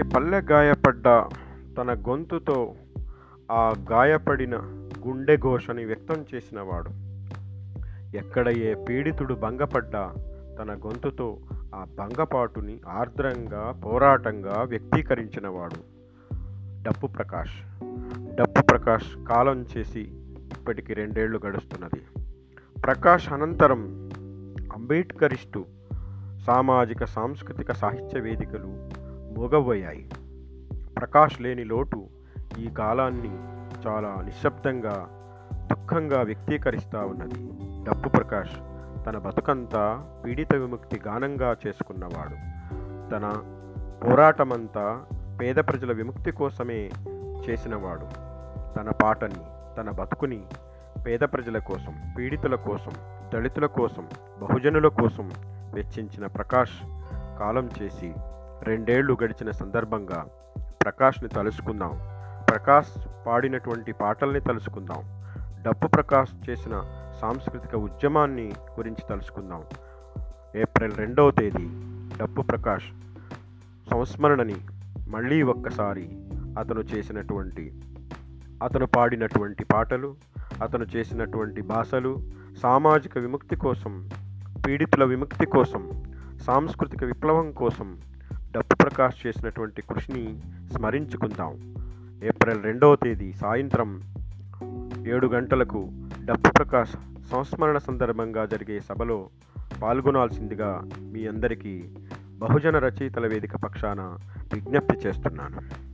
పల్లె గాయపడ్డ తన గొంతుతో ఆ గాయపడిన గుండె ఘోషని వ్యక్తం చేసినవాడు ఎక్కడ ఏ పీడితుడు భంగపడ్డా తన గొంతుతో ఆ భంగపాటుని ఆర్ద్రంగా పోరాటంగా వ్యక్తీకరించినవాడు డప్పు ప్రకాష్. డప్పు ప్రకాష్ కాలం చేసి ఇప్పటికి రెండేళ్ళు గడుస్తున్నది. ప్రకాష్ అనంతరం అంబేద్కరిస్టు సామాజిక సాంస్కృతిక సాహిత్య వేదికలు మూగబోయాయి. ప్రకాష్ లేని లోటు ఈ కాలాన్ని చాలా నిశ్శబ్దంగా దుఃఖంగా వ్యక్తీకరిస్తూ ఉన్నది. డప్పు ప్రకాష్ తన బతుకంతా పీడిత విముక్తి గానంగా చేసుకున్నవాడు. తన పోరాటమంతా పేద ప్రజల విముక్తి కోసమే చేసినవాడు. తన పాటని తన బతుకుని పేద ప్రజల కోసం పీడితుల కోసం దళితుల కోసం బహుజనుల కోసం వెచ్చించిన ప్రకాష్ కాలం చేసి రెండేళ్ళు గడిచిన సందర్భంగా ప్రకాష్ని తలుసుకుందాం ప్రకాష్ పాడినటువంటి పాటల్ని తలుసుకుందాం డప్పు ప్రకాష్ చేసిన సాంస్కృతిక ఉద్యమాన్ని గురించి తలుసుకుందాం ఏప్రిల్ రెండవ తేదీ డప్పు ప్రకాష్ సంస్మరణని మళ్ళీ ఒక్కసారి అతను చేసినటువంటి అతను పాడినటువంటి పాటలు అతను చేసినటువంటి భాషలు సామాజిక విముక్తి కోసం పీడితుల విముక్తి కోసం సాంస్కృతిక విప్లవం కోసం డప్పు ప్రకాష్ చేసినటువంటి కృషిని స్మరించుకుందాం. ఏప్రిల్ రెండవ తేదీ సాయంత్రం ఏడు గంటలకు డప్పు ప్రకాష్ సంస్మరణ సందర్భంగా జరిగే సభలో పాల్గొనాల్సిందిగా మీ అందరికీ బహుజన రచయితల వేదిక పక్షాన విజ్ఞప్తి చేస్తున్నాను.